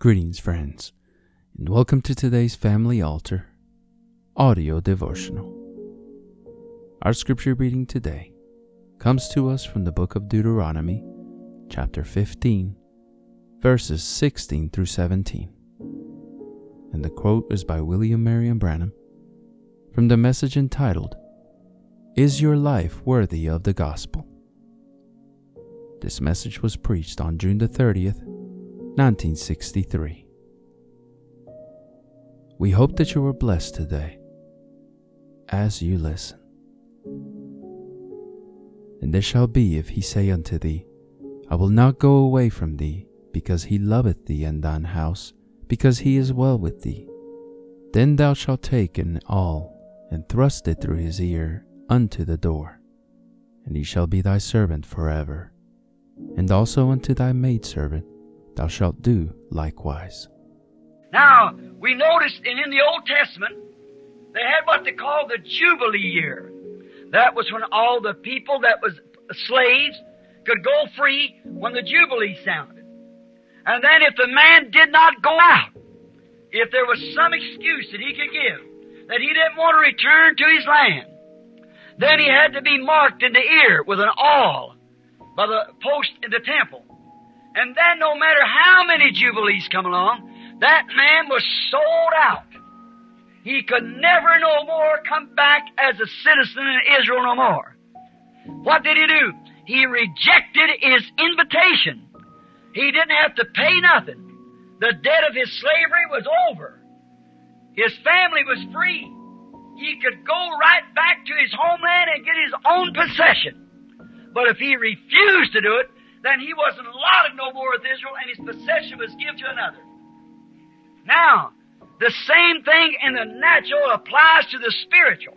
Greetings, friends, and welcome to today's Family Altar audio devotional. Our scripture reading today comes to us from the book of Deuteronomy, chapter 15, verses 16 through 17. And the quote is by William Marion Branham from the message entitled, Is Your Life Worthy of the Gospel? This message was preached on June the 30th, 1963. We hope that you were blessed today as you listen. And it shall be if he say unto thee, I will not go away from thee, because he loveth thee and thine house, because he is well with thee. Then thou shalt take an awl, and thrust it through his ear unto the door, and he shall be thy servant forever. And also unto thy maidservant thou shalt do likewise. Now, we noticed in, in the Old Testament, they had what they called the Jubilee year. That was when all the people that was slaves could go free when the Jubilee sounded. And then if the man did not go out, if there was some excuse that he could give, that he didn't want to return to his land, then he had to be marked in the ear with an awl by the post in the temple. And then no matter how many jubilees come along, that man was sold out. He could never no more come back as a citizen in Israel no more. What did he do? He rejected his invitation. He didn't have to pay nothing. The debt of his slavery was over. His family was free. He could go right back to his homeland and get his own possession. But if he refused to do it, then he wasn't allotted no more with Israel and his possession was given to another. Now, the same thing in the natural applies to the spiritual.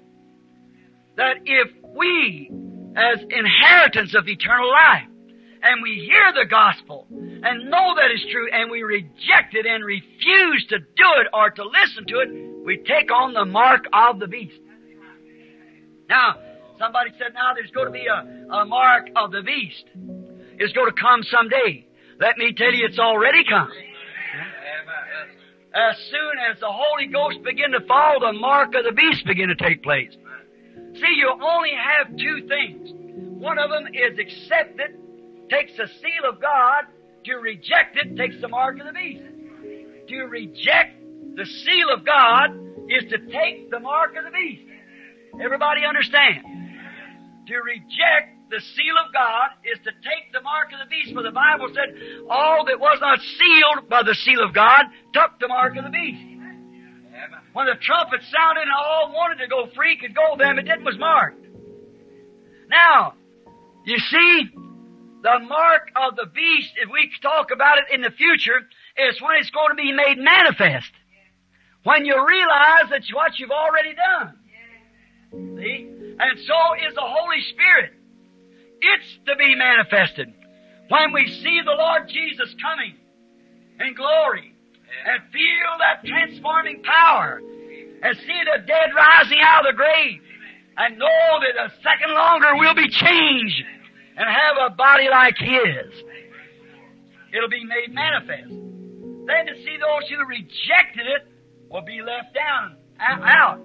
That if we, as inheritance of eternal life, and we hear the gospel and know that it's true and we reject it and refuse to do it or to listen to it, we take on the mark of the beast. Now, somebody said now there's going to be a, a mark of the beast. It's going to come someday. Let me tell you, it's already come. As soon as the Holy Ghost begin to fall, the mark of the beast begin to take place. See, you only have two things. One of them is accept it, takes the seal of God. To reject it takes the mark of the beast. To reject the seal of God is to take the mark of the beast. Everybody understand? To reject the seal of God is to take the mark of the beast, for the Bible said, all that was not sealed by the seal of God took the mark of the beast. When the trumpet sounded and all wanted to go free could go, them it didn't was marked. Now, you see, the mark of the beast, if we talk about it in the future, is when it's going to be made manifest. When you realize that's what you've already done. See? And so is the Holy Spirit. It's to be manifested. When we see the Lord Jesus coming in glory and feel that transforming power and see the dead rising out of the grave and know that a second longer we'll be changed and have a body like His. It'll be made manifest. Then to see those who rejected it will be left down, out.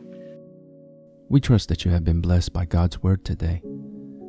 We trust that you have been blessed by God's Word today.